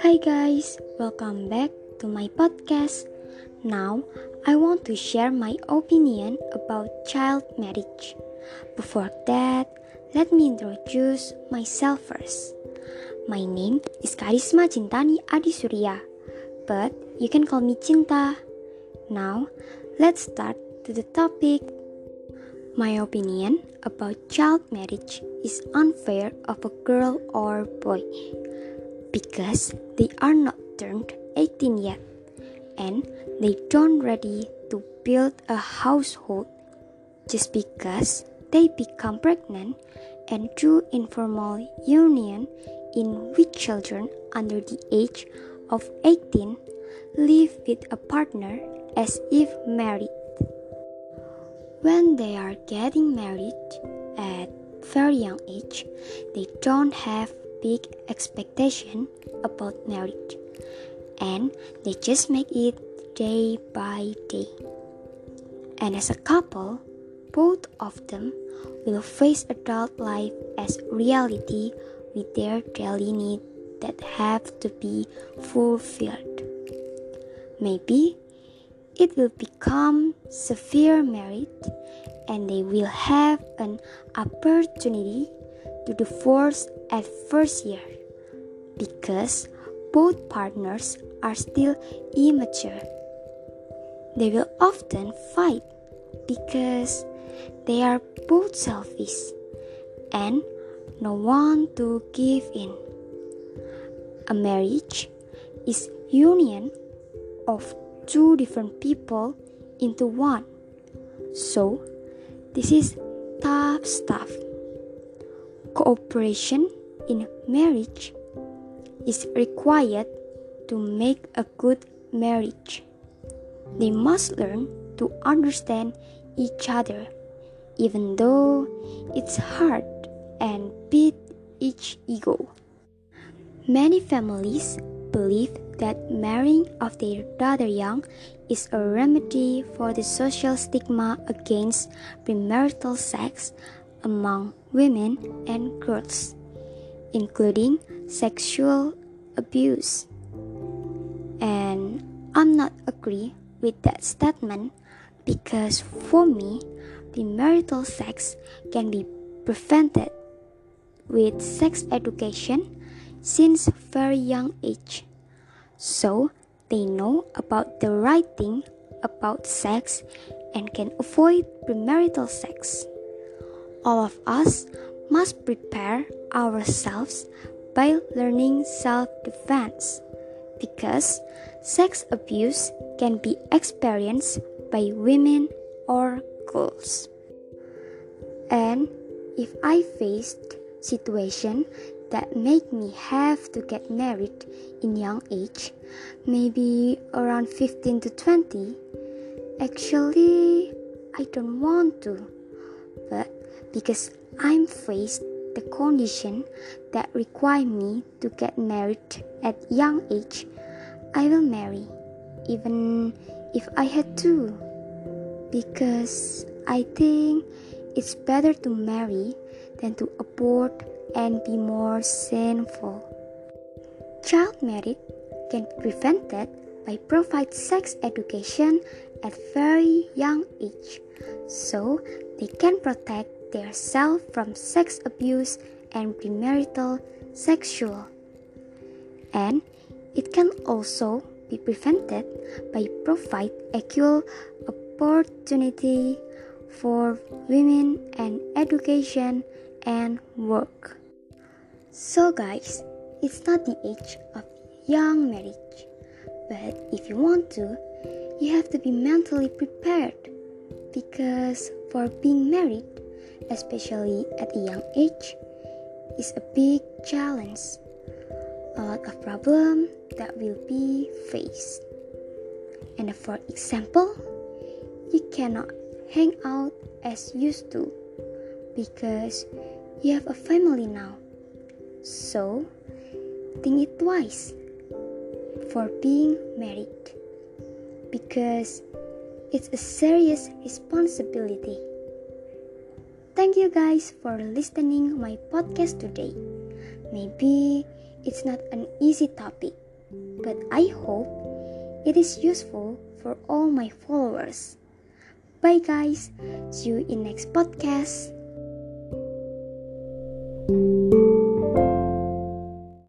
Hi guys, welcome back to my podcast. Now, I want to share my opinion about child marriage. Before that, let me introduce myself first. My name is Karisma Cintani Adisurya, but you can call me Cinta. Now, let's start to the topic. My opinion about child marriage is unfair of a girl or boy because they are not turned 18 yet and they don't ready to build a household just because they become pregnant and through informal union in which children under the age of 18 live with a partner as if married. When they are getting married at very young age, they don't have big expectation about marriage and they just make it day by day. And as a couple, both of them will face adult life as reality with their daily needs that have to be fulfilled. Maybe it will become severe married and they will have an opportunity to divorce at first year because both partners are still immature. They will often fight because they are both selfish and no one to give in. A marriage is union of two different people into one. So, this is tough stuff. Cooperation in marriage is required to make a good marriage. They must learn to understand each other, even though it's hard and beat each ego. Many families believe that marrying of their daughter young is a remedy for the social stigma against premarital sex among women and girls, including sexual abuse. And I'm not agree with that statement because for me, premarital sex can be prevented with sex education since very young age. So they know about the right thing about sex and can avoid premarital sex. All of us must prepare ourselves by learning self defense because sex abuse can be experienced by women or girls. And if I faced situation that make me have to get married in young age, maybe around 15 to 20, actually I don't want to. But because I'm faced the condition that require me to get married at young age, I will marry even if I had to because I think it's better to marry than to abort and be more sinful. Child marriage can be prevented by provide sex education at very young age so they can protect their self from sex abuse and premarital sexual and it can also be prevented by provide equal opportunity for women and education and work. So, guys, it's not the age of young marriage, but if you want to, you have to be mentally prepared because for being married, especially at a young age, is a big challenge. A lot of problem that will be faced. And for example, you cannot hang out as used to because you have a family now so, think it twice for being married because it's a serious responsibility. Thank you guys for listening my podcast today. Maybe it's not an easy topic, but I hope it is useful for all my followers. Bye guys. See you in next podcast. Thank you.